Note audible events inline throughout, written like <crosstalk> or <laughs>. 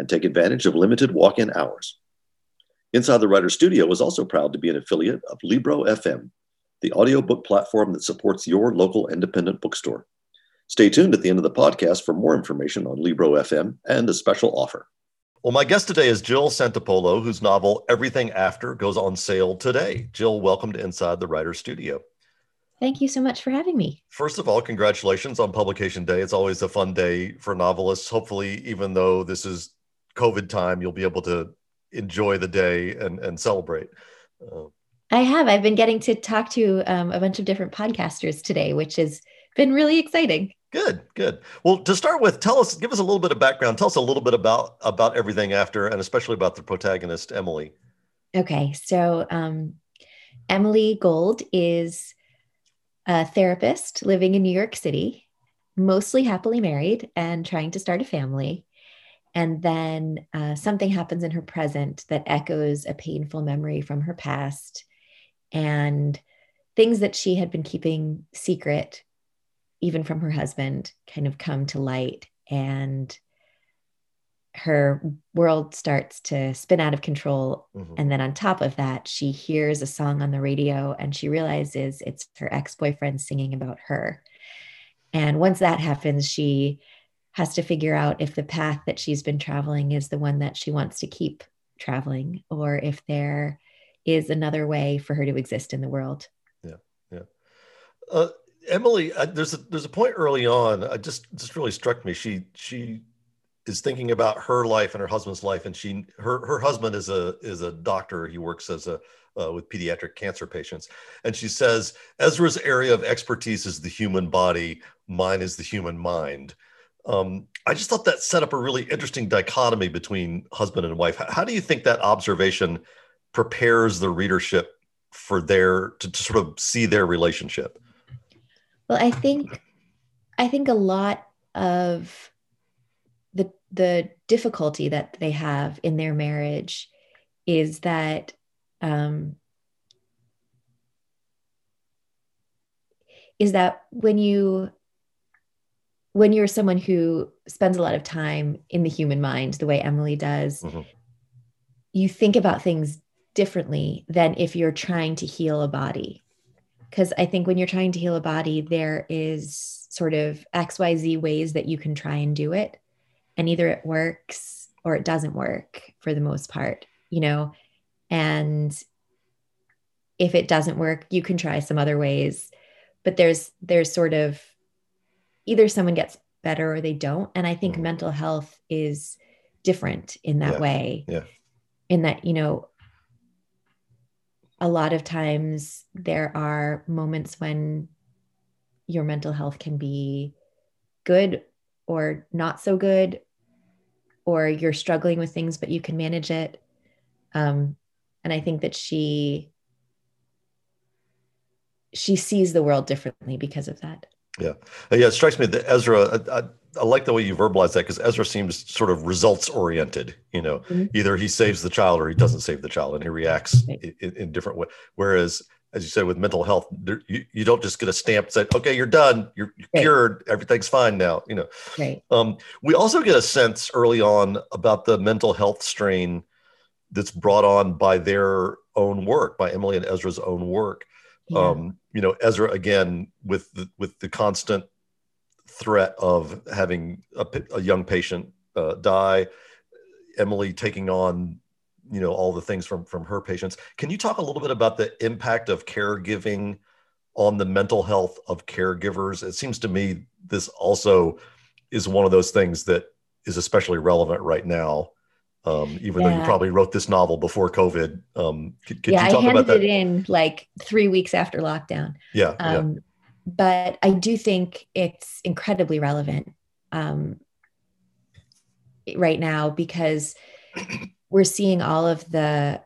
and take advantage of limited walk-in hours. Inside the Writer Studio is also proud to be an affiliate of Libro FM, the audiobook platform that supports your local independent bookstore. Stay tuned at the end of the podcast for more information on Libro FM and a special offer. Well, my guest today is Jill Santopolo, whose novel Everything After goes on sale today. Jill, welcome to Inside the Writer's Studio. Thank you so much for having me. First of all, congratulations on publication day. It's always a fun day for novelists. Hopefully, even though this is COVID time, you'll be able to enjoy the day and, and celebrate. Uh, I have. I've been getting to talk to um, a bunch of different podcasters today, which has been really exciting. Good, good. Well, to start with, tell us, give us a little bit of background. Tell us a little bit about about everything after, and especially about the protagonist, Emily. Okay, so um, Emily Gold is a therapist living in New York City, mostly happily married and trying to start a family. And then uh, something happens in her present that echoes a painful memory from her past, and things that she had been keeping secret even from her husband, kind of come to light. And her world starts to spin out of control. Mm-hmm. And then on top of that, she hears a song on the radio and she realizes it's her ex boyfriend singing about her. And once that happens, she has to figure out if the path that she's been traveling is the one that she wants to keep traveling or if there is another way for her to exist in the world. Yeah. Yeah. Uh, Emily, there's a there's a point early on. I just just really struck me. She she is thinking about her life and her husband's life, and she her her husband is a is a doctor. He works as a uh, with pediatric cancer patients, and she says Ezra's area of expertise is the human body. Mine is the human mind. Um, I just thought that set up a really interesting dichotomy between husband and wife. How, do you think that observation prepares the readership for their to, to sort of see their relationship? Well, I think I think a lot of the the difficulty that they have in their marriage is that um, is that when you when you're someone who spends a lot of time in the human mind the way emily does mm-hmm. you think about things differently than if you're trying to heal a body because I think when you're trying to heal a body, there is sort of XYZ ways that you can try and do it. And either it works or it doesn't work for the most part, you know? And if it doesn't work, you can try some other ways. But there's there's sort of either someone gets better or they don't. And I think mm-hmm. mental health is different in that yeah. way. Yeah. In that, you know, a lot of times there are moments when your mental health can be good or not so good or you're struggling with things but you can manage it um, and i think that she she sees the world differently because of that yeah yeah it strikes me that ezra I, I like the way you verbalize that because Ezra seems sort of results oriented. You know, mm-hmm. either he saves the child or he doesn't save the child, and he reacts right. in, in, different ways. Whereas, as you said, with mental health, there, you, you don't just get a stamp say, "Okay, you're done, you're, you're right. cured, everything's fine now." You know. Right. Um, we also get a sense early on about the mental health strain that's brought on by their own work, by Emily and Ezra's own work. Yeah. Um, you know, Ezra again with the, with the constant threat of having a, a young patient uh, die, Emily taking on you know all the things from from her patients. Can you talk a little bit about the impact of caregiving on the mental health of caregivers? It seems to me this also is one of those things that is especially relevant right now. Um, even yeah. though you probably wrote this novel before COVID. Um, could, could yeah, I handed it in like three weeks after lockdown. Yeah, um, yeah but I do think it's incredibly relevant um, right now because <clears throat> we're seeing all of the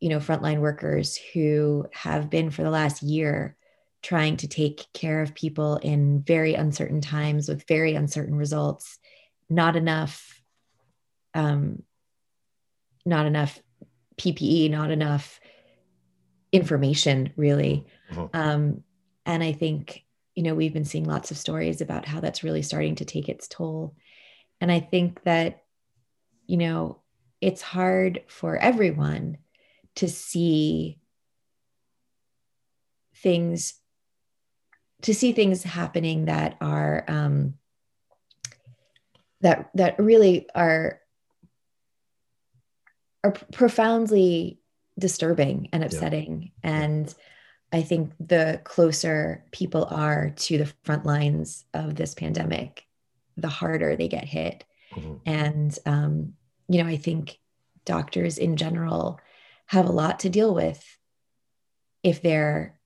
you know frontline workers who have been for the last year trying to take care of people in very uncertain times with very uncertain results not enough um, not enough ppe not enough information really mm-hmm. um, and i think you know we've been seeing lots of stories about how that's really starting to take its toll and i think that you know it's hard for everyone to see things to see things happening that are um, that that really are are profoundly disturbing and upsetting yeah. and i think the closer people are to the front lines of this pandemic the harder they get hit mm-hmm. and um, you know i think doctors in general have a lot to deal with if they're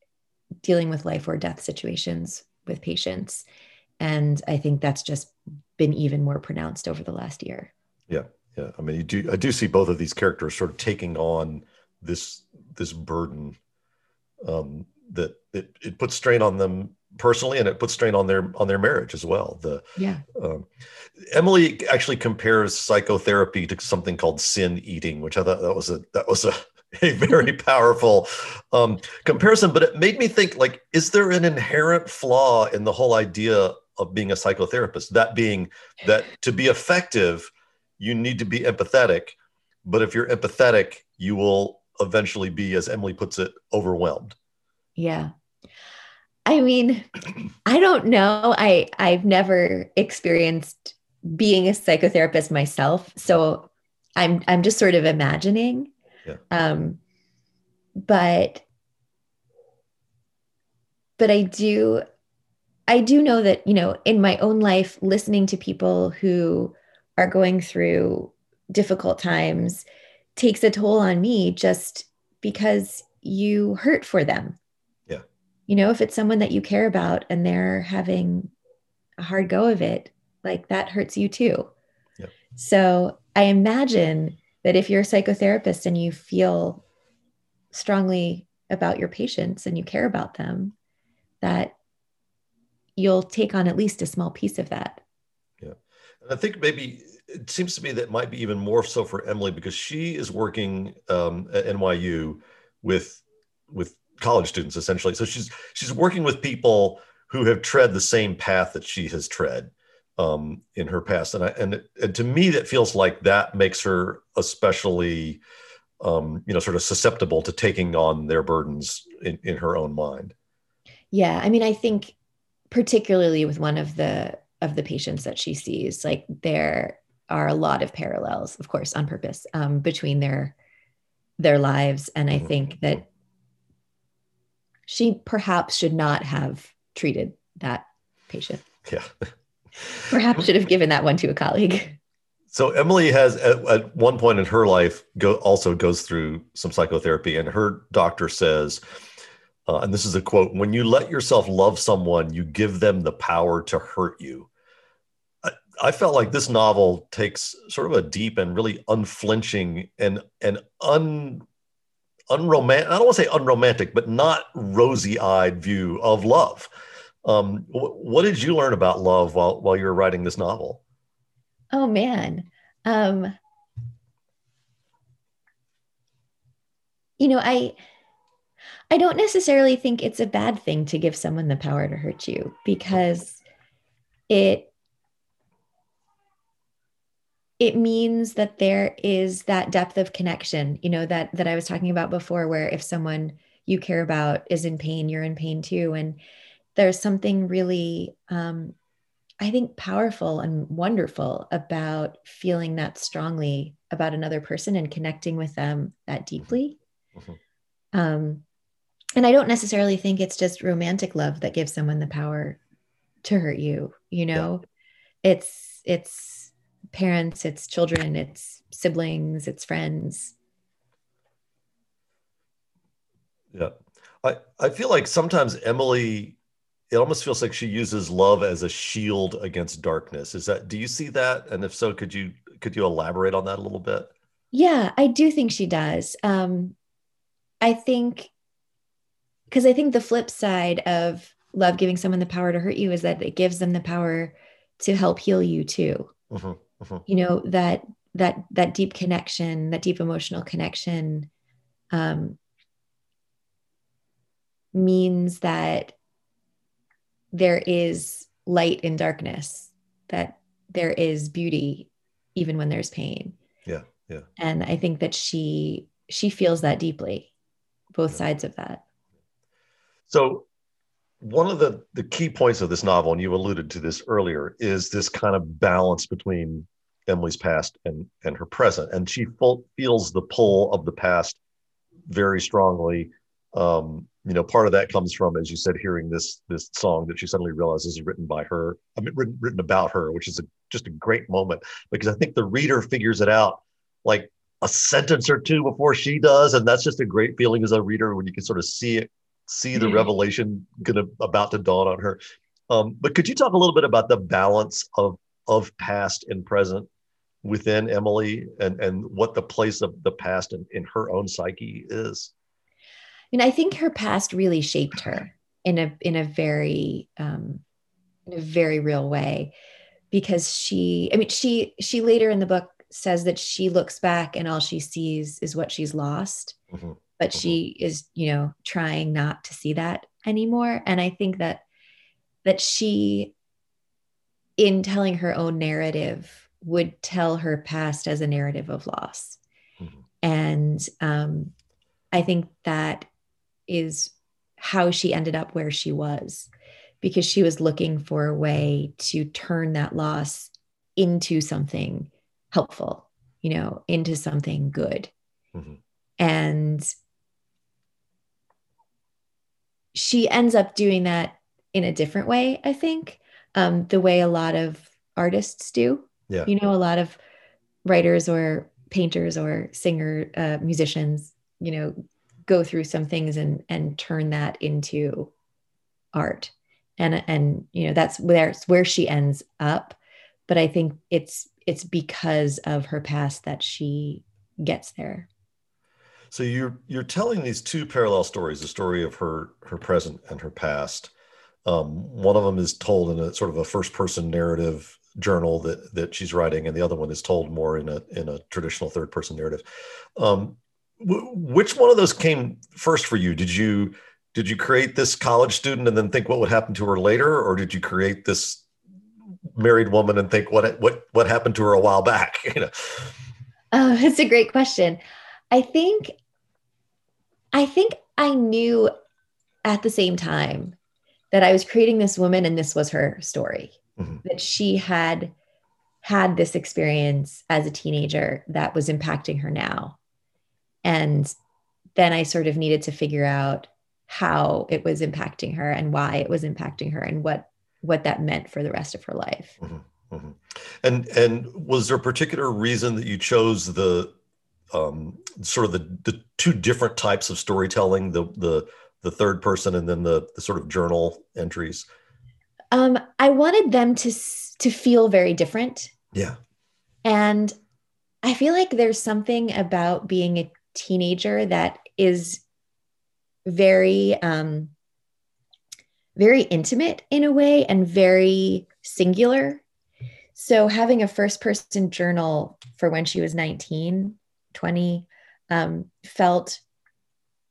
dealing with life or death situations with patients. And I think that's just been even more pronounced over the last year. Yeah. Yeah. I mean, you do, I do see both of these characters sort of taking on this, this burden um, that it, it puts strain on them personally and it puts strain on their on their marriage as well the yeah um, emily actually compares psychotherapy to something called sin eating which i thought that was a that was a a very <laughs> powerful um, comparison, but it made me think like, is there an inherent flaw in the whole idea of being a psychotherapist? That being that to be effective, you need to be empathetic. But if you're empathetic, you will eventually be, as Emily puts it, overwhelmed. Yeah. I mean, I don't know. I I've never experienced being a psychotherapist myself, so I'm I'm just sort of imagining yeah. Um, but but I do I do know that, you know, in my own life, listening to people who are going through difficult times takes a toll on me just because you hurt for them. Yeah. You know, if it's someone that you care about and they're having a hard go of it, like that hurts you too. Yeah. So I imagine that if you're a psychotherapist and you feel strongly about your patients and you care about them, that you'll take on at least a small piece of that. I think maybe it seems to me that might be even more so for Emily because she is working um, at NYU with with college students essentially. So she's she's working with people who have tread the same path that she has tread um, in her past, and I, and, and to me that feels like that makes her especially, um, you know, sort of susceptible to taking on their burdens in, in her own mind. Yeah, I mean, I think particularly with one of the of the patients that she sees, like there are a lot of parallels, of course, on purpose, um, between their their lives, and I mm-hmm. think that she perhaps should not have treated that patient. Yeah. <laughs> Perhaps should have given that one to a colleague. So Emily has at, at, one point in her life go also goes through some psychotherapy, and her doctor says, uh, and this is a quote: "When you let yourself love someone, you give them the power to hurt you." I, felt like this novel takes sort of a deep and really unflinching and and un unromantic. I don't want to say unromantic, but not rosy-eyed view of love. Um, what did you learn about love while while you were writing this novel? Oh man, um, you know, I I don't necessarily think it's a bad thing to give someone the power to hurt you because it it means that there is that depth of connection you know that that i was talking about before where if someone you care about is in pain you're in pain too and there's something really um, i think powerful and wonderful about feeling that strongly about another person and connecting with them that deeply mm-hmm. um, and i don't necessarily think it's just romantic love that gives someone the power to hurt you you know yeah. it's it's parents it's children it's siblings it's friends yeah i i feel like sometimes emily it almost feels like she uses love as a shield against darkness. Is that do you see that? And if so, could you could you elaborate on that a little bit? Yeah, I do think she does. Um, I think because I think the flip side of love giving someone the power to hurt you is that it gives them the power to help heal you too. Mm-hmm, mm-hmm. You know that that that deep connection, that deep emotional connection, um, means that there is light in darkness, that there is beauty even when there's pain. Yeah, yeah. And I think that she she feels that deeply, both yeah. sides of that. So one of the the key points of this novel, and you alluded to this earlier, is this kind of balance between Emily's past and and her present, and she full, feels the pull of the past very strongly. Um, you know, part of that comes from, as you said, hearing this this song that she suddenly realizes is written by her, I mean, written, written about her, which is a, just a great moment. Because I think the reader figures it out like a sentence or two before she does, and that's just a great feeling as a reader when you can sort of see it, see the revelation gonna about to dawn on her. Um, but could you talk a little bit about the balance of of past and present within Emily and and what the place of the past in, in her own psyche is? I mean, I think her past really shaped her in a in a very um, in a very real way because she I mean she she later in the book says that she looks back and all she sees is what she's lost mm-hmm. but mm-hmm. she is you know trying not to see that anymore and I think that that she in telling her own narrative would tell her past as a narrative of loss mm-hmm. and um, I think that is how she ended up where she was because she was looking for a way to turn that loss into something helpful, you know, into something good. Mm-hmm. And she ends up doing that in a different way, I think, um, the way a lot of artists do. Yeah. You know, a lot of writers or painters or singer uh, musicians, you know, go through some things and and turn that into art. And and you know that's where it's where she ends up. But i think it's it's because of her past that she gets there. So you're you're telling these two parallel stories the story of her her present and her past. Um, one of them is told in a sort of a first person narrative journal that that she's writing and the other one is told more in a in a traditional third person narrative um, which one of those came first for you? Did you did you create this college student and then think what would happen to her later, or did you create this married woman and think what what what happened to her a while back? <laughs> You know. Oh, it's a great question. I think I think I knew at the same time that I was creating this woman and this was her story. Mm-hmm. That she had had this experience as a teenager that was impacting her now and then I sort of needed to figure out how it was impacting her and why it was impacting her and what what that meant for the rest of her life. Mm-hmm, mm-hmm. And and was there a particular reason that you chose the um, sort of the, the two different types of storytelling, the the the third person and then the, the sort of journal entries? Um, I wanted them to to feel very different. Yeah. And I feel like there's something about being a teenager that is very um very intimate in a way and very singular so having a first person journal for when she was 19 20 um, felt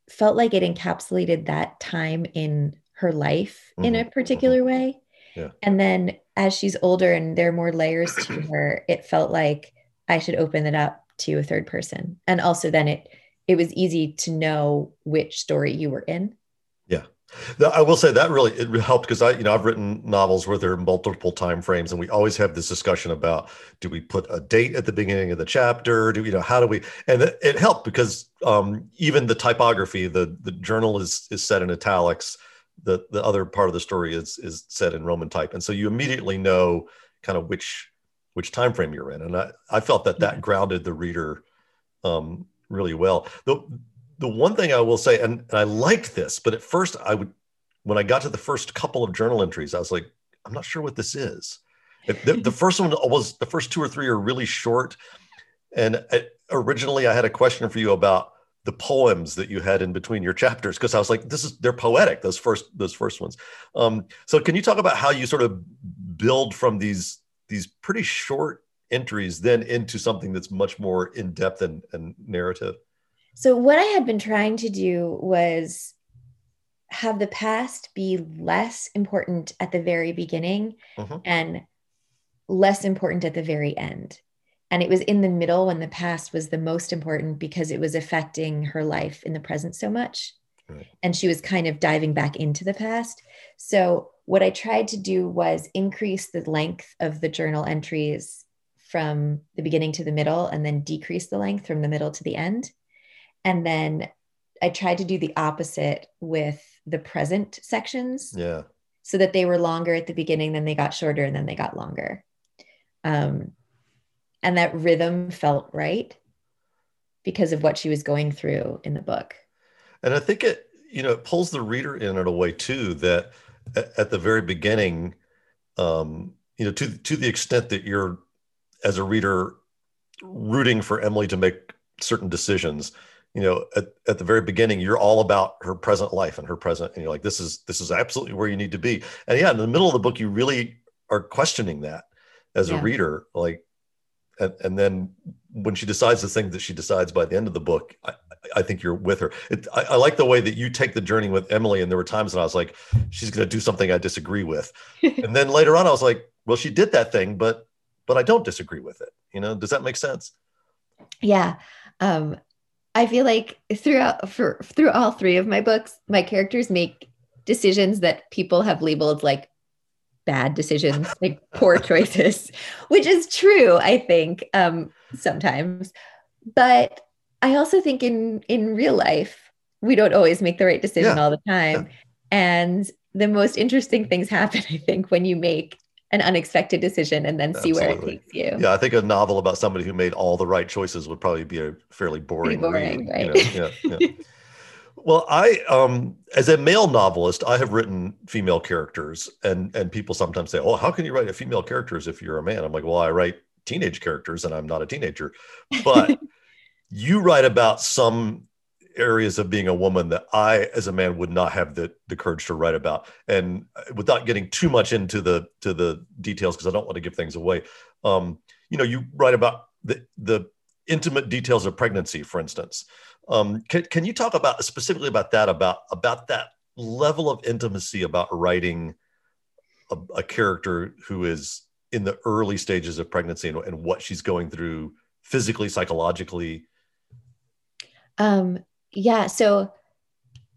felt like it encapsulated that time in her life mm-hmm. in a particular mm-hmm. way yeah. and then as she's older and there are more layers to <clears throat> her it felt like i should open it up to a third person and also then it it was easy to know which story you were in yeah I will say that really it helped because I, you know, I've written novels where there are multiple time frames, and we always have this discussion about do we put a date at the beginning of the chapter? Do you know how do we? And it, it helped because um, even the typography, the the journal is is set in italics. The the other part of the story is is set in Roman type, and so you immediately know kind of which which time frame you're in. And i, I felt that that grounded the reader um, really well. The, the one thing i will say and, and i liked this but at first i would when i got to the first couple of journal entries i was like i'm not sure what this is. The, the first one was the first two or three are really short. And I, originally I had a question for you about the poems that you had in between your chapters because I was like, this is they're poetic. Those first those first ones. Um, so can you talk about how you sort of build from these these pretty short entries then into something that's much more in depth and, and narrative? So what I had been trying to do was have the past be less important at the very beginning mm-hmm. and less important at the very end. And it was in the middle when the past was the most important because it was affecting her life in the present so much. Right. And she was kind of diving back into the past. So, what I tried to do was increase the length of the journal entries from the beginning to the middle and then decrease the length from the middle to the end. And then I tried to do the opposite with the present sections. Yeah. So that they were longer at the beginning, then they got shorter, and then they got longer. Um, and that rhythm felt right because of what she was going through in the book. And I think it, you know, it pulls the reader in in a way too that at the very beginning, um, you know, to to the extent that you're as a reader rooting for Emily to make certain decisions, you know at, at the very beginning you're all about her present life and her present and you're like this is this is absolutely where you need to be and yeah in the middle of the book you really are questioning that as yeah. a reader like and, and then when she decides the things that she decides by the end of the book i, I think you're with her. It, I, I, like the way that you take the journey with emily and there were times that i was like she's going to do something i disagree with. <laughs> And then later on i was like well she did that thing but but i don't disagree with it. You know does that make sense? Yeah. Um I feel like throughout for through all three of my books, my characters make decisions that people have labeled like bad decisions, like poor choices, <laughs> which is true, I think, um, sometimes. But I also think in in real life, we don't always make the right decision yeah. all the time. Yeah. And the most interesting things <laughs> happen, I think, when you make an unexpected decision and then see Absolutely. where it takes you. Yeah, I think a novel about somebody who made all the right choices would probably be a fairly boring, boring read. Right? You know? yeah, yeah. <laughs> well, I um as a male novelist, I have written female characters and and people sometimes say, "Oh, how can you write a female characters if you're a man?" I'm like, "Well, I write teenage characters and I'm not a teenager." But <laughs> you write about some areas of being a woman that I, as a man, would not have the, the courage to write about. And without getting too much into the to the details, because I don't want to give things away. Um, you know, you write about the the intimate details of pregnancy, for instance. Um, can, can you talk about specifically about that about about that level of intimacy about writing a, a character who is in the early stages of pregnancy and, and what she's going through physically, psychologically? Um, yeah so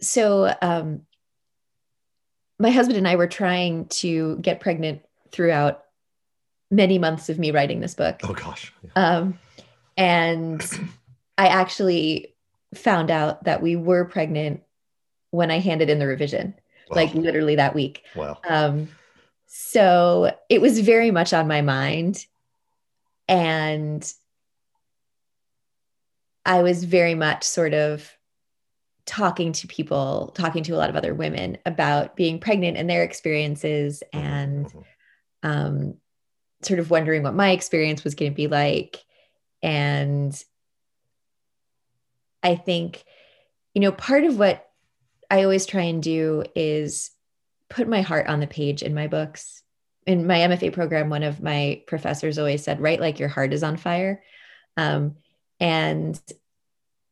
so um my husband and i were trying to get pregnant throughout many months of me writing this book oh gosh yeah. um and i actually found out that we were pregnant when i handed in the revision wow. like literally that week wow um so it was very much on my mind and i was very much sort of talking to people, talking to a lot of other women about being pregnant and their experiences mm-hmm, and mm-hmm. um, sort of wondering what my experience was going to be like. And I think, you know, part of what I always try and do is put my heart on the page in my books. In my MFA program, one of my professors always said, write like your heart is on fire. Um, and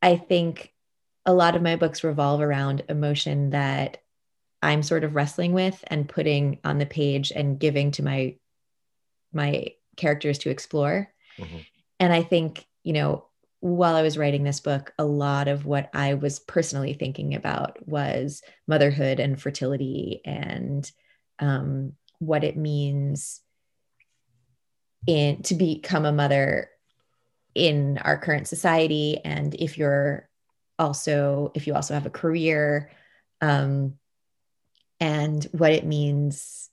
I think a lot of my books revolve around emotion that I'm sort of wrestling with and putting on the page and giving to my my characters to explore. Mm-hmm. And I think, you know, while I was writing this book, a lot of what I was personally thinking about was motherhood and fertility and um, what it means in to become a mother in our current society. And if you're also if you also have a career um, and what it means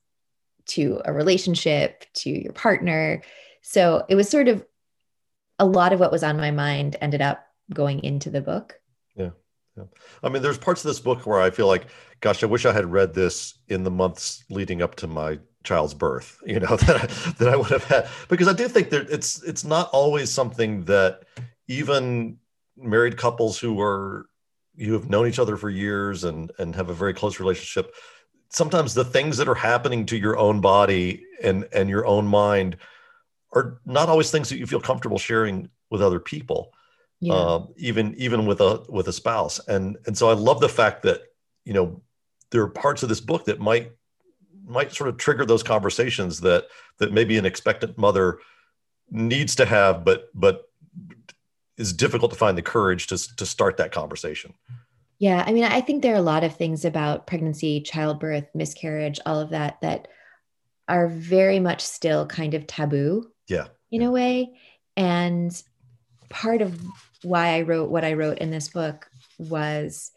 to a relationship to your partner. So it was sort of a lot of what was on my mind ended up going into the book. Yeah yeah. I mean there's parts of this book where i feel like gosh i wish i had read this in the months leading up to my child's birth <laughs> you know that I, that I would have had. Because I do think that it's it's not always something that even married couples who are you have known each other for years and and have a very close relationship sometimes the things that are happening to your own body and and your own mind are not always things that you feel comfortable sharing with other people yeah. uh, even even with a with a spouse. And and so i love the fact that you know there are parts of this book that might might sort of trigger those conversations that that maybe an expectant mother needs to have but but is difficult to find the courage to to start that conversation. Yeah i mean i think there are a lot of things about pregnancy childbirth miscarriage all of that that are very much still kind of taboo yeah in yeah. a way and part of why i wrote what i wrote in this book was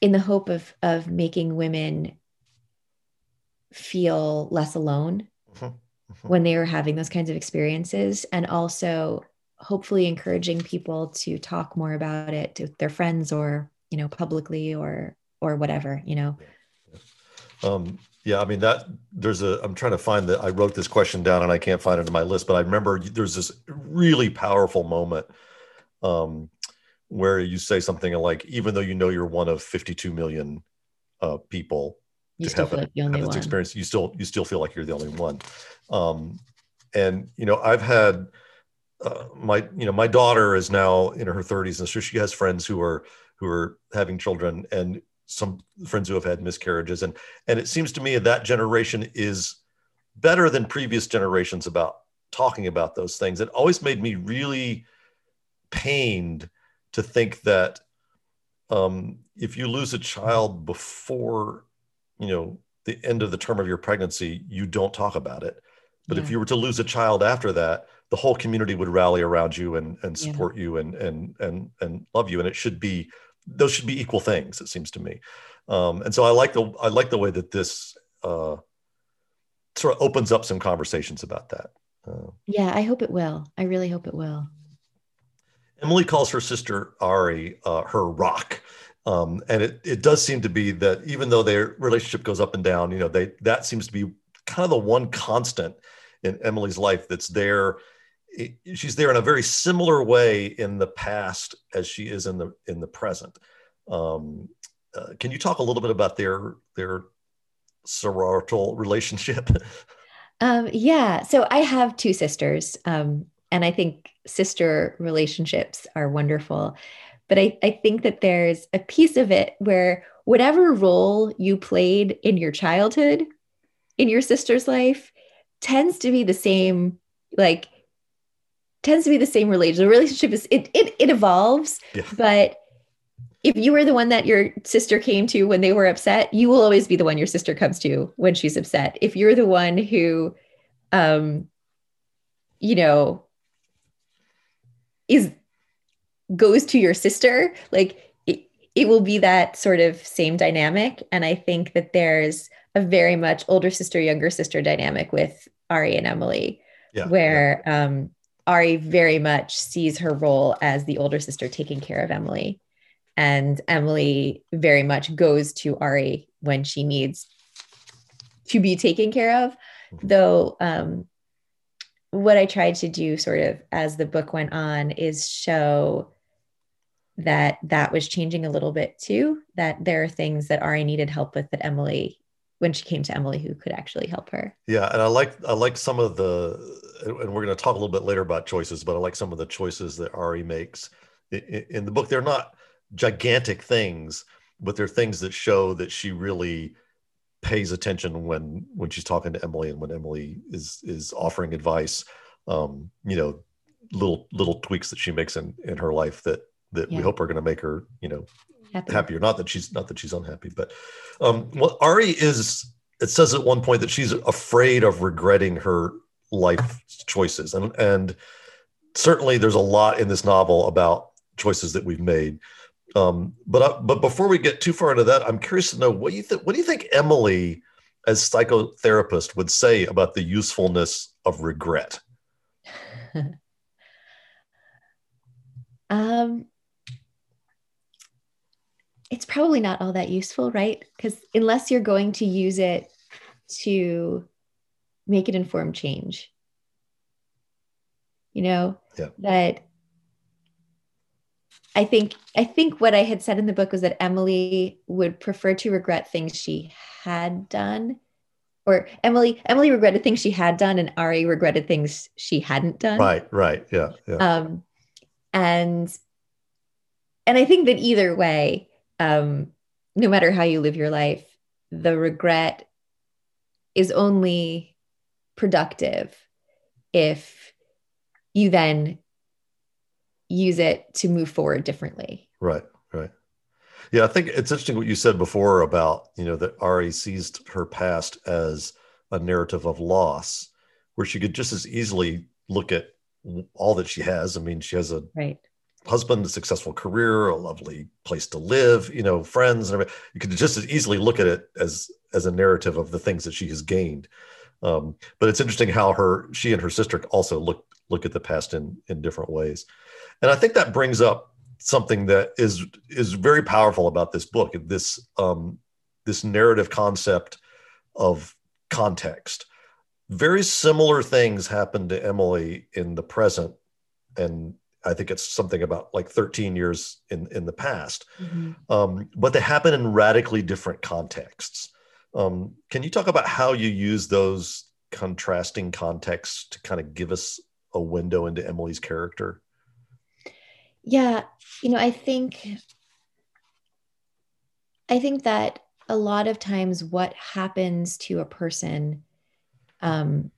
in the hope of of making women feel less alone mm-hmm. Mm-hmm. when they are having those kinds of experiences and also hopefully encouraging people to talk more about it to their friends or you know publicly or or whatever you know um yeah i mean that there's a i'm trying to find that i wrote this question down and i can't find it in my list but i remember there's this really powerful moment um where you say something like even though you know you're one of 52 million uh, people you still feel like only one. experience you still you still feel like you're the only one um, and you know i've had uh, my you know my daughter is now in her 30s and so she has friends who are who are having children and some friends who have had miscarriages and and it seems to me that generation is better than previous generations about talking about those things it always made me really pained to think that um, if you lose a child before you know the end of the term of your pregnancy you don't talk about it but yeah. if you were to lose a child after that the whole community would rally around you and and support yeah. you and and and and love you and it should be those should be equal things it seems to me. Um, and so i like the i like the way that this uh, sort of opens up some conversations about that. Uh, yeah i hope it will. I really hope it will. Emily calls her sister ari uh, her rock. Um, and it, it does seem to be that even though their relationship goes up and down, you know, they that seems to be kind of the one constant in Emily's life that's there. She's there in a very similar way in the past as she is in the in the present. Um, uh, can you talk a little bit about their their sororital relationship? <laughs> Um, yeah, so I have two sisters, um, and I think sister relationships are wonderful. But I, I think that there's a piece of it where whatever role you played in your childhood, in your sister's life, tends to be the same, like, tends to be the same relation. The relationship is, it, it, it evolves, yeah. but if you were the one that your sister came to when they were upset, you will always be the one your sister comes to when she's upset. If you're the one who, um, you know, is goes to your sister, like it, it will be that sort of same dynamic. And I think that there's a very much older sister, younger sister dynamic with Ari and Emily, yeah, where yeah. Um, Ari very much sees her role as the older sister taking care of Emily. And Emily very much goes to Ari when she needs to be taken care of. Though um, what I tried to do sort of as the book went on is show that that was changing a little bit too that there are things that ari needed help with that emily when she came to emily who could actually help her yeah and i like i like some of the and we're going to talk a little bit later about choices but i like some of the choices that ari makes in, in the book they're not gigantic things but they're things that show that she really pays attention when when she's talking to emily and when emily is is offering advice um you know little little tweaks that she makes in in her life that that yeah. we hope are going to make her, you know, Happy. happier. Not that she's not that she's unhappy, but um, well, Ari is. It says at one point that she's afraid of regretting her life choices, and and certainly there's a lot in this novel about choices that we've made. Um, but uh, but before we get too far into that, I'm curious to know what you think. What do you think Emily, as psychotherapist, would say about the usefulness of regret? <laughs> um, it's probably not all that useful, right? Because unless you're going to use it to make an informed change, you know, yeah. that I think I think what I had said in the book was that Emily would prefer to regret things she had done, or Emily Emily regretted things she had done, and Ari regretted things she hadn't done. Right, right, yeah, yeah. Um, and and I think that either way, um, no matter how you live your life, the regret is only productive if you then use it to move forward differently. Right, right. Yeah, I think it's interesting what you said before about, you know, that Ari seized her past as a narrative of loss, where she could just as easily look at all that she has. I mean, she has a right. Husband, a successful career, a lovely place to live, you know, friends, and everything. You could just as easily look at it as as a narrative of the things that she has gained. Um, but it's interesting how her she and her sister also look look at the past in in different ways. And I think that brings up something that is is very powerful about this book. This um, this narrative concept of context. Very similar things happen to Emily in the present, and I think it's something about like 13 years in in the past. Mm-hmm. Um, but they happen in radically different contexts. Um, can you talk about how you use those contrasting contexts to kind of give us a window into Emily's character? Yeah, you know, I think I think that a lot of times what happens to a person um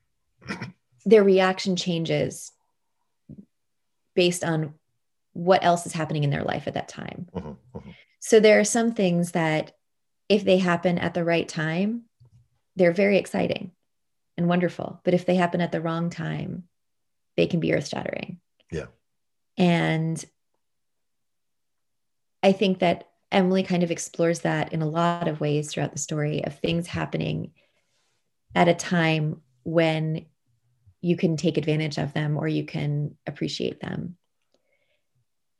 their reaction changes based on what else is happening in their life at that time. Mm-hmm, mm-hmm. So there are some things that if they happen at the right time, they're very exciting and wonderful. But if they happen at the wrong time, they can be earth shattering. Yeah. And I think that Emily kind of explores that in a lot of ways throughout the story of things happening at a time when you can take advantage of them or you can appreciate them.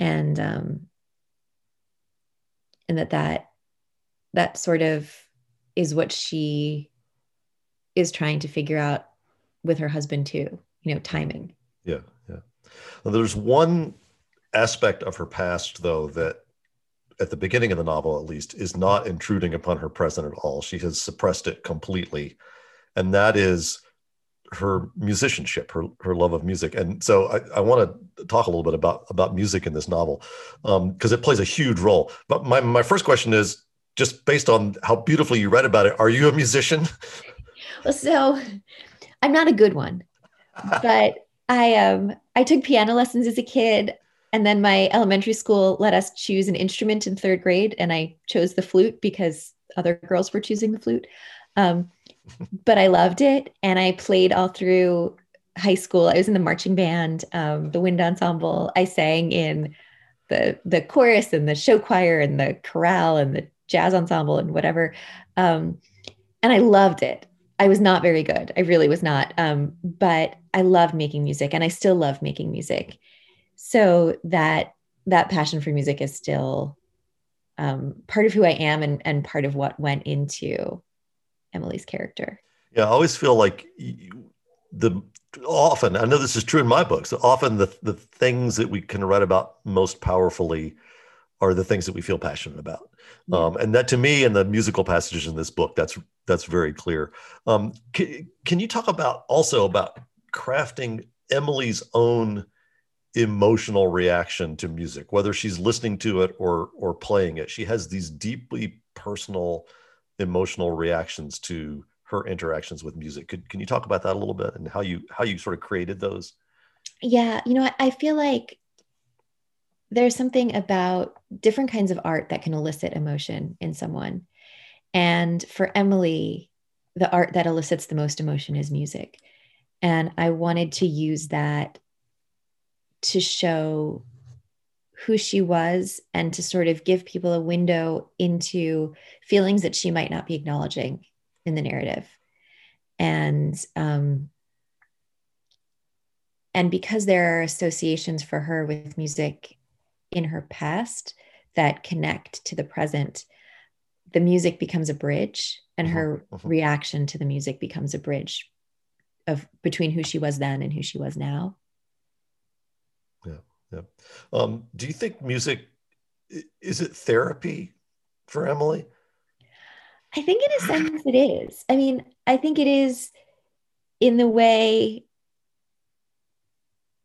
And um, and that that that sort of is what she is trying to figure out with her husband too you know timing. Yeah yeah. There's one aspect of her past though that at the beginning of the novel at least is not intruding upon her present at all. She has suppressed it completely. And that is her musicianship her, her love of music and so i, I want to talk a little bit about about music in this novel because um, it plays a huge role but my, my first question is just based on how beautifully you read about it, are you a musician? <laughs> Well, so I'm not a good one, but I um I took piano lessons as a kid, and then my elementary school let us choose an instrument in third grade, and I chose the flute because other girls were choosing the flute. Um, but I loved it, and I played all through high school. I was in the marching band, um, the wind ensemble. I sang in the the chorus and the show choir and the chorale and the jazz ensemble and whatever. Um, and I loved it. I was not very good. I really was not. Um, but I loved making music and I still love making music. So that that passion for music is still um, part of who I am and, and part of what went into Emily's character. Yeah, I always feel like the often, I know this is true in my books, often the, the things that we can write about most powerfully are the things that we feel passionate about. Yeah. Um, and that to me in the musical passages in this book, that's that's very clear. Um, can, can you talk about also about crafting Emily's own emotional reaction to music, whether she's listening to it or or playing it? She has these deeply personal emotional reactions to her interactions with music. Could, can you talk about that a little bit and how you how you sort of created those? Yeah, you know, I feel like there's something about different kinds of art that can elicit emotion in someone. And for Emily, the art that elicits the most emotion is music. And I wanted to use that to show who she was and to sort of give people a window into feelings that she might not be acknowledging in the narrative. And um, and because there are associations for her with music in her past that connect to the present, the music becomes a bridge and her uh-huh. reaction to the music becomes a bridge of between who she was then and who she was now. Yeah. Um, do you think music is it therapy for Emily? I think in a sense it is. I mean, I think it is in the way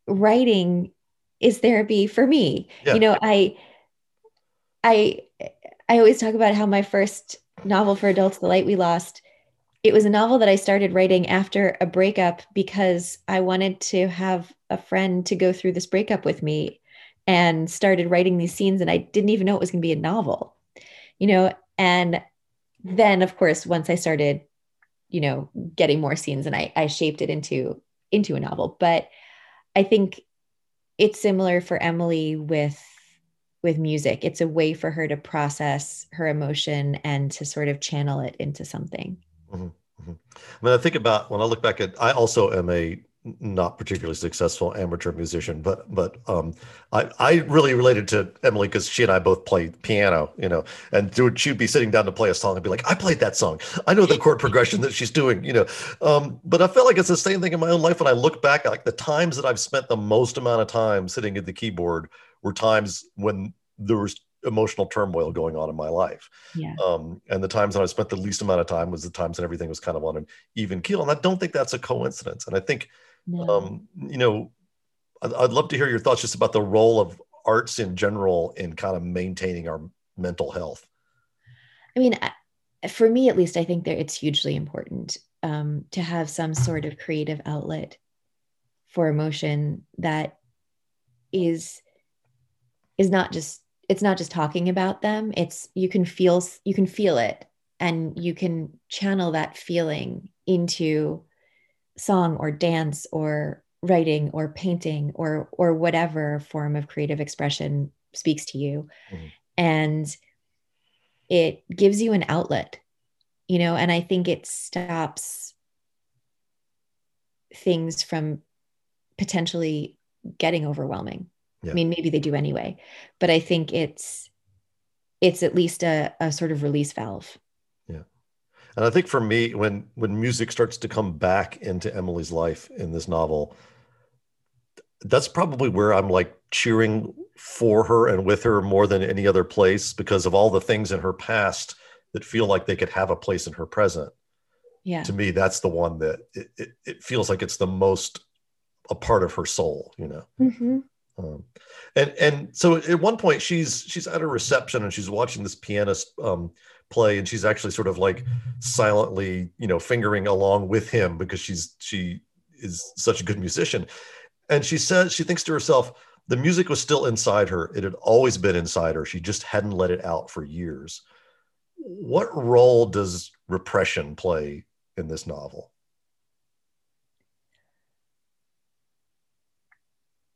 writing is therapy for me. Yeah. You know, I I I always talk about how my first novel for adults, The Light We Lost, it was a novel that I started writing after a breakup because I wanted to have a friend to go through this breakup with me and started writing these scenes and I didn't even know it was going to be a novel. You know, and then of course once I started you know getting more scenes and I I shaped it into into a novel, but I think it's similar for Emily with with music. It's a way for her to process her emotion and to sort of channel it into something. Mm-hmm. Mm-hmm. I mean, I think about when I look back at, I also am a not particularly successful amateur musician, but but um, I I really related to Emily because she and I both played piano, you know, and she'd be sitting down to play a song and be like, I played that song, I know the chord progression that she's doing, you know. Um, but I felt like it's the same thing in my own life when I look back, like the times that I've spent the most amount of time sitting at the keyboard were times when there was emotional turmoil going on in my life. Yeah. Um, and the times that I spent the least amount of time was the times that everything was kind of on an even keel. And I don't think that's a coincidence. And I think, no. um, you know, I'd, I'd, love to hear your thoughts just about the role of arts in general in kind of maintaining our mental health. I mean, for me at least, I think that it's hugely important um, to have some sort of creative outlet for emotion that is is not just it's not just talking about them it's you can feel you can feel it and you can channel that feeling into song or dance or writing or painting or or whatever form of creative expression speaks to you mm-hmm. and it gives you an outlet you know and i think it stops things from potentially getting overwhelming yeah. I mean, maybe they do anyway, but I think it's it's at least a, a sort of release valve. Yeah. And I think for me, when when music starts to come back into Emily's life in this novel, that's probably where I'm like cheering for her and with her more than any other place because of all the things in her past that feel like they could have a place in her present. Yeah. To me, that's the one that it, it, it feels like it's the most a part of her soul, you know. Mm-hmm. Um, and and so at one point she's she's at a reception and she's watching this pianist um, play and she's actually sort of like silently you know fingering along with him because she's she is such a good musician. And she says she thinks to herself the music was still inside her. It had always been inside her. She just hadn't let it out for years. What role does repression play in this novel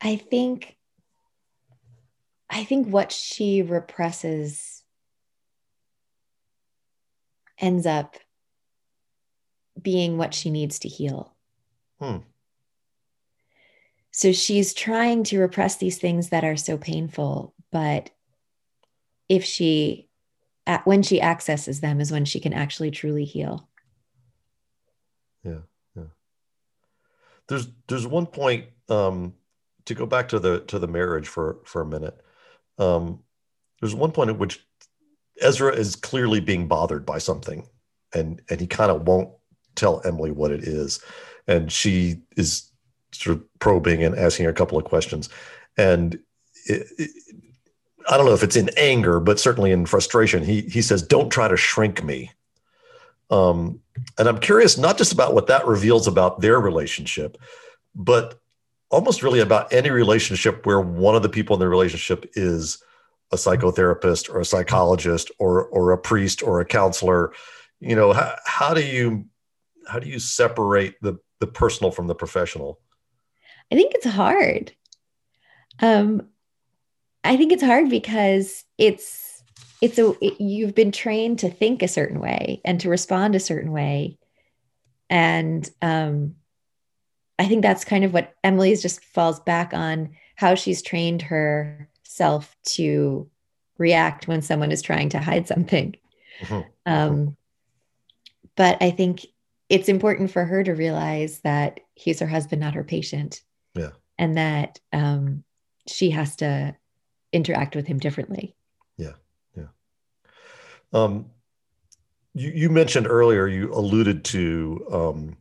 I think I think what she represses ends up being what she needs to heal. Hmm. So she's trying to repress these things that are so painful, but if she when she accesses them is when she can actually truly heal. Yeah, yeah. There's there's one point um to go back to the to the marriage for for a minute um, there's one point at which ezra is clearly being bothered by something and and he kind of won't tell emily what it is and she is sort of probing and asking a couple of questions and it, it, i don't know if it's in anger but certainly in frustration he he says don't try to shrink me. Um, and i'm curious not just about what that reveals about their relationship but almost really about any relationship where one of the people in the relationship is a psychotherapist or a psychologist or or a priest or a counselor. You know how, how do you how do you separate the the personal from the professional? I think it's hard. Um i think it's hard because it's it's a it, you've been trained to think a certain way and to respond a certain way. And um I think that's kind of what Emily's just falls back on how she's trained herself to react when someone is trying to hide something. Mm-hmm. Um, but I think it's important for her to realize that he's her husband, not her patient. Yeah. And that um, she has to interact with him differently. Yeah, yeah. Um, you, you mentioned earlier, you alluded to um,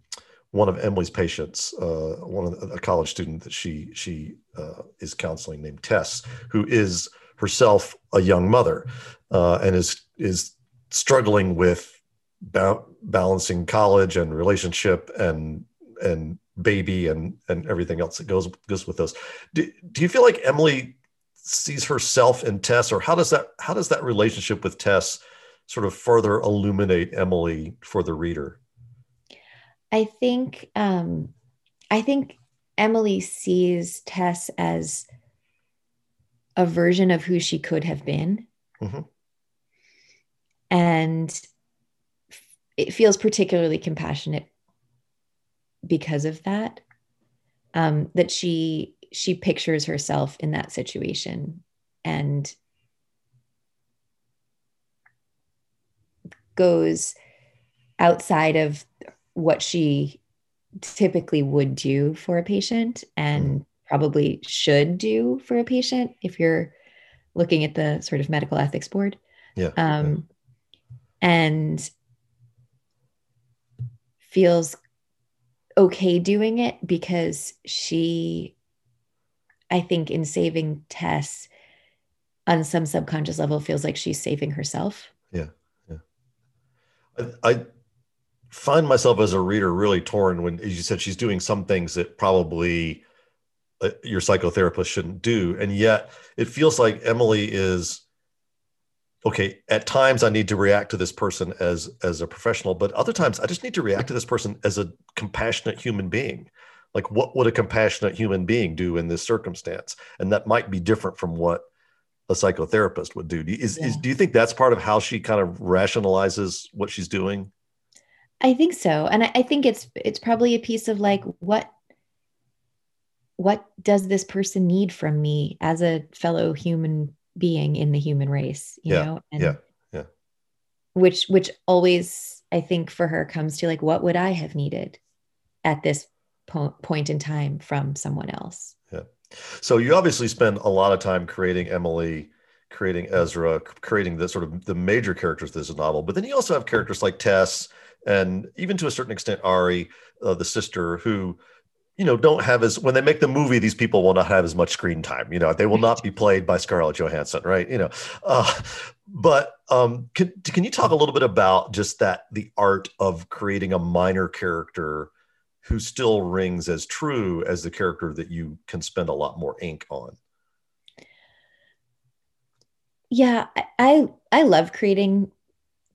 one of Emily's patients, uh, one of the, a college student that she she uh, is counseling named Tess, who is herself a young mother uh, and is is struggling with ba- balancing college and relationship and and baby and and everything else that goes goes with those. Do, do you feel like Emily sees herself in Tess, or how does that how does that relationship with Tess sort of further illuminate Emily for the reader? I think um, I think Emily sees Tess as a version of who she could have been. Mm-hmm. And it feels particularly compassionate because of that. Um, that she she pictures herself in that situation and goes outside of what she typically would do for a patient and mm. probably should do for a patient if you're looking at the sort of medical ethics board. Yeah. Um, yeah. And feels okay doing it because she, I think, in saving Tess, on some subconscious level, feels like she's saving herself. Yeah. Yeah. I, I find myself as a reader really torn when, as you said, she's doing some things that probably uh, your psychotherapist shouldn't do. And yet it feels like Emily is okay at times i need to react to this person as as a professional but other times i just need to react to this person as a compassionate human being like what would a compassionate human being do in this circumstance and that might be different from what a psychotherapist would do is, yeah. is do you think that's part of how she kind of rationalizes what she's doing I think so. And I, I think it's it's probably a piece of like what what does this person need from me as a fellow human being in the human race, you yeah, know? And yeah. Yeah. Which which always I think for her comes to like what would I have needed at this po- point in time from someone else? Yeah. So you obviously spend a lot of time creating Emily creating Ezra, creating the sort of the major characters of this novel. But then you also have characters like Tess and even to a certain extent Ari, uh, the sister, who you know don't have as when they make the movie, these people will not have as much screen time. You know, they will not be played by Scarlett Johansson, right? You know, uh, but um, can can you talk a little bit about just that the art of creating a minor character? who still rings as true as the character that you can spend a lot more ink on. Yeah, I I love creating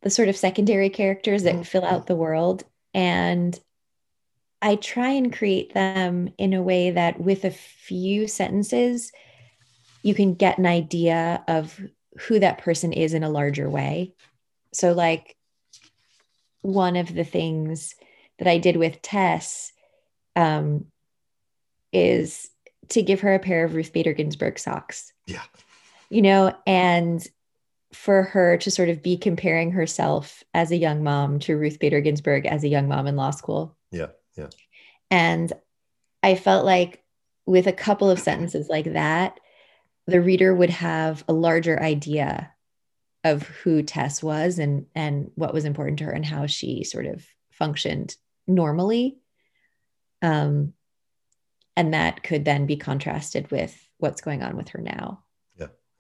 the sort of secondary characters that mm-hmm. fill out the world. And I try and create them in a way that with a few sentences, you can get an idea of who that person is in a larger way. So, like, one of the things that I did with Tess um, is to give her a pair of Ruth Bader Ginsburg socks. Yeah. You know, and for her to sort of be comparing herself as a young mom to Ruth Bader Ginsburg as a young mom in law school. Yeah, yeah. And I felt like with a couple of sentences like that, the reader would have a larger idea of who Tess was and and what was important to her and how she sort of functioned normally. Um, and that could then be contrasted with what's going on with her now.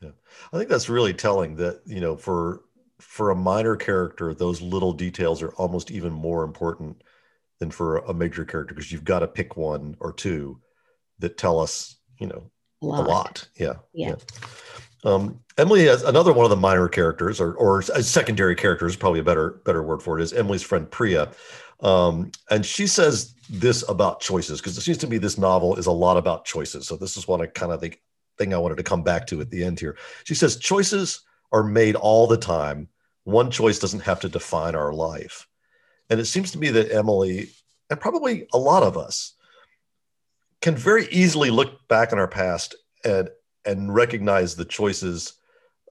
Yeah, I think that's really telling. That you know, for for a minor character, those little details are almost even more important than for a major character because you've got to pick one or two that tell us, you know, a lot. A lot. Yeah, yeah. yeah. Um, Emily has another one of the minor characters, or or a secondary character is probably a better better word for it. Is Emily's friend Priya, um, and she says this about choices because it seems to me this novel is a lot about choices. So this is what I kind of think thing I wanted to come back to at the end here. She says, choices are made all the time. One choice doesn't have to define our life. And it seems to me that Emily, and probably a lot of us, can very easily look back in our past and and recognize the choices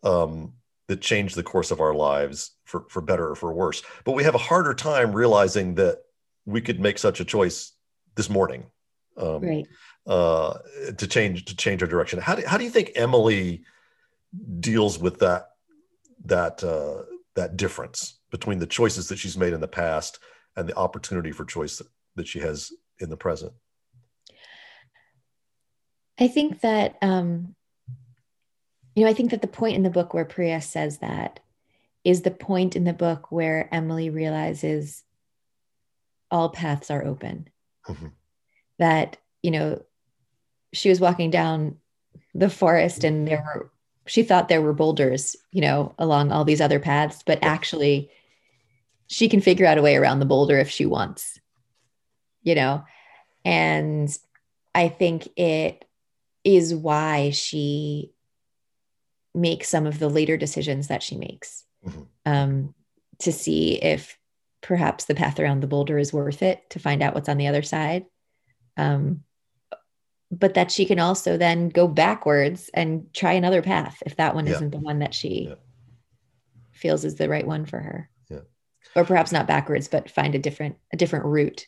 um, that change the course of our lives for, for better or for worse. But we have a harder time realizing that we could make such a choice this morning. Um, right uh, to change to change her direction. How do, how do you think Emily deals with that that uh, that difference between the choices that she's made in the past and the opportunity for choice that, that she has in the present? I think that um, you know, I think that the point in the book where Priya says that is the point in the book where Emily realizes all paths are open. Mm-hmm. That, you know, she was walking down the forest and there were, she thought there were boulders, you know, along all these other paths, but actually she can figure out a way around the boulder if she wants, you know? And I think it is why she makes some of the later decisions that she makes mm-hmm. um, to see if perhaps the path around the boulder is worth it to find out what's on the other side. Um, but that she can also then go backwards and try another path if that one yeah. isn't the one that she yeah. feels is the right one for her. Yeah. Or perhaps not backwards, but find a different a different route.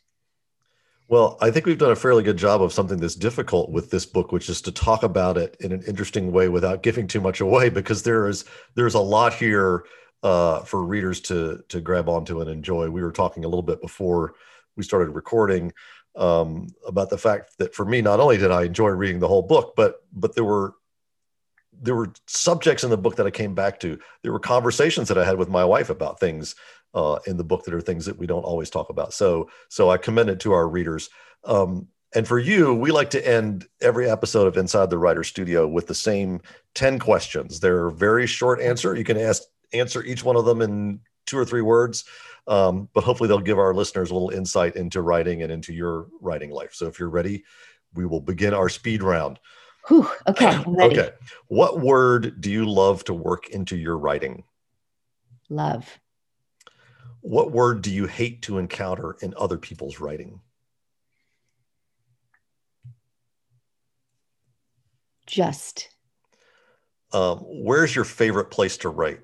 Well, I think we've done a fairly good job of something that's difficult with this book, which is to talk about it in an interesting way without giving too much away, because there is there's a lot here uh, for readers to to grab onto and enjoy. We were talking a little bit before we started recording um, about the fact that for me, not only did I enjoy reading the whole book, but but there were there were subjects in the book that I came back to. There were conversations that I had with my wife about things uh, in the book that are things that we don't always talk about. So, so I commend it to our readers. Um, and for you, we like to end every episode of Inside the Writer Studio with the same 10 questions. They're very short answer. You can ask, answer each one of them in two or three words, um, but hopefully they'll give our listeners a little insight into writing and into your writing life. So if you're ready, we will begin our speed round. Whew, okay, <clears throat> Okay. What word do you love to work into your writing? Love. What word do you hate to encounter in other people's writing? Just. Um, where's your favorite place to write?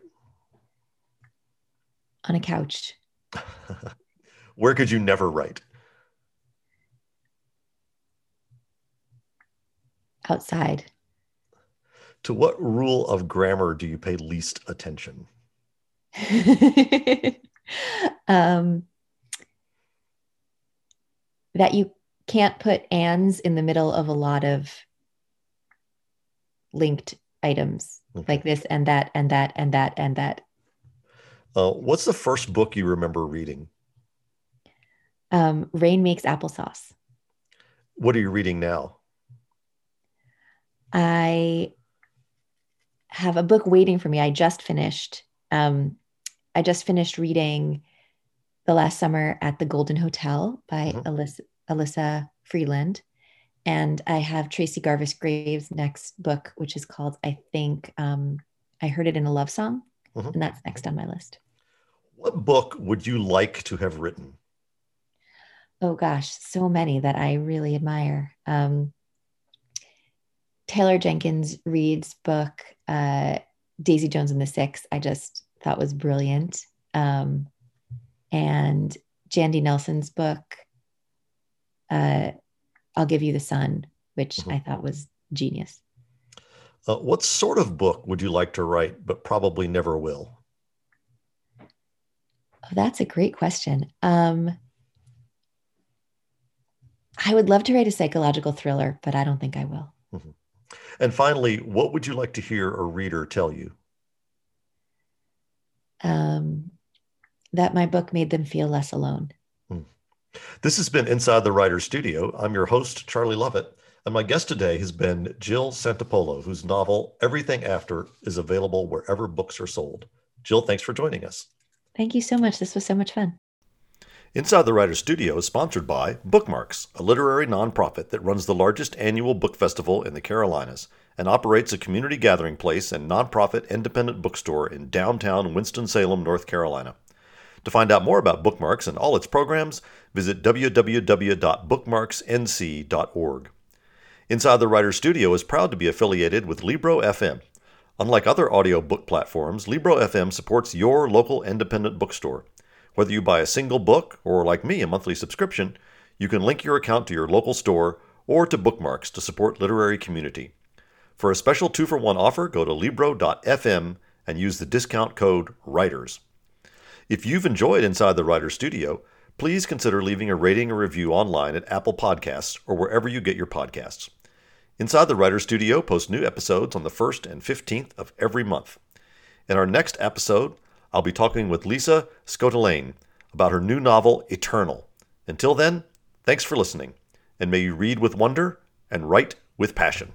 On a couch. <laughs> Where could you never write? Outside. To what rule of grammar do you pay least attention? <laughs> um, that you can't put ands in the middle of a lot of linked items okay. like this and that and that and that and that. Uh, what's the first book you remember reading? Um, Rain Makes Applesauce. What are you reading now? I have a book waiting for me. I just finished um, I just finished reading The Last Summer at the Golden Hotel by mm-hmm. Alyssa, Elyssa Friedland. And I have Tracey Garvis Graves' next book, which is called, I think, um, I Heard It in a Love Song. Mm-hmm. And that's next on my list. What book would you like to have written? Oh gosh, so many that I really admire. Um, Taylor Jenkins Reid's book, uh, Daisy Jones and the Six. I just thought was brilliant. Um, and Jandy Nelson's book, uh, I'll Give You the Sun, which mm-hmm. I thought was genius. Uh, what sort of book would you like to write, but probably never will? Oh, that's a great question. Um, I would love to write a psychological thriller, but I don't think I will. Mm-hmm. And finally, what would you like to hear a reader tell you? um, that my book made them feel less alone. Hmm. This has been Inside the Writer's Studio. I'm your host, Charlie Lovett. And my guest today has been Jill Santopolo, whose novel, Everything After, is available wherever books are sold. Jill, thanks for joining us. Thank you so much. This was so much fun. Inside the Writer's Studio is sponsored by Bookmarks, a literary nonprofit that runs the largest annual book festival in the Carolinas and operates a community gathering place and nonprofit independent bookstore in downtown Winston-Salem, North Carolina. To find out more about Bookmarks and all its programs, visit www.bookmarksnc.org. Inside the Writer Studio is proud to be affiliated with Libro FM. Unlike other audiobook platforms, Libro.fm supports your local independent bookstore. Whether you buy a single book or, like me, a monthly subscription, you can link your account to your local store or to Bookmarks to support literary community. For a special two for one offer, go to Libro.fm and use the discount code WRITERS. If you've enjoyed Inside the Writer Studio, please consider leaving a rating or review online at Apple Podcasts or wherever you get your podcasts. Inside the Writer Studio posts new episodes on the 1st and 15th of every month. In our next episode, I'll be talking with Lisa Scottoline about her new novel, Eternal. Until then, thanks for listening, and may you read with wonder and write with passion.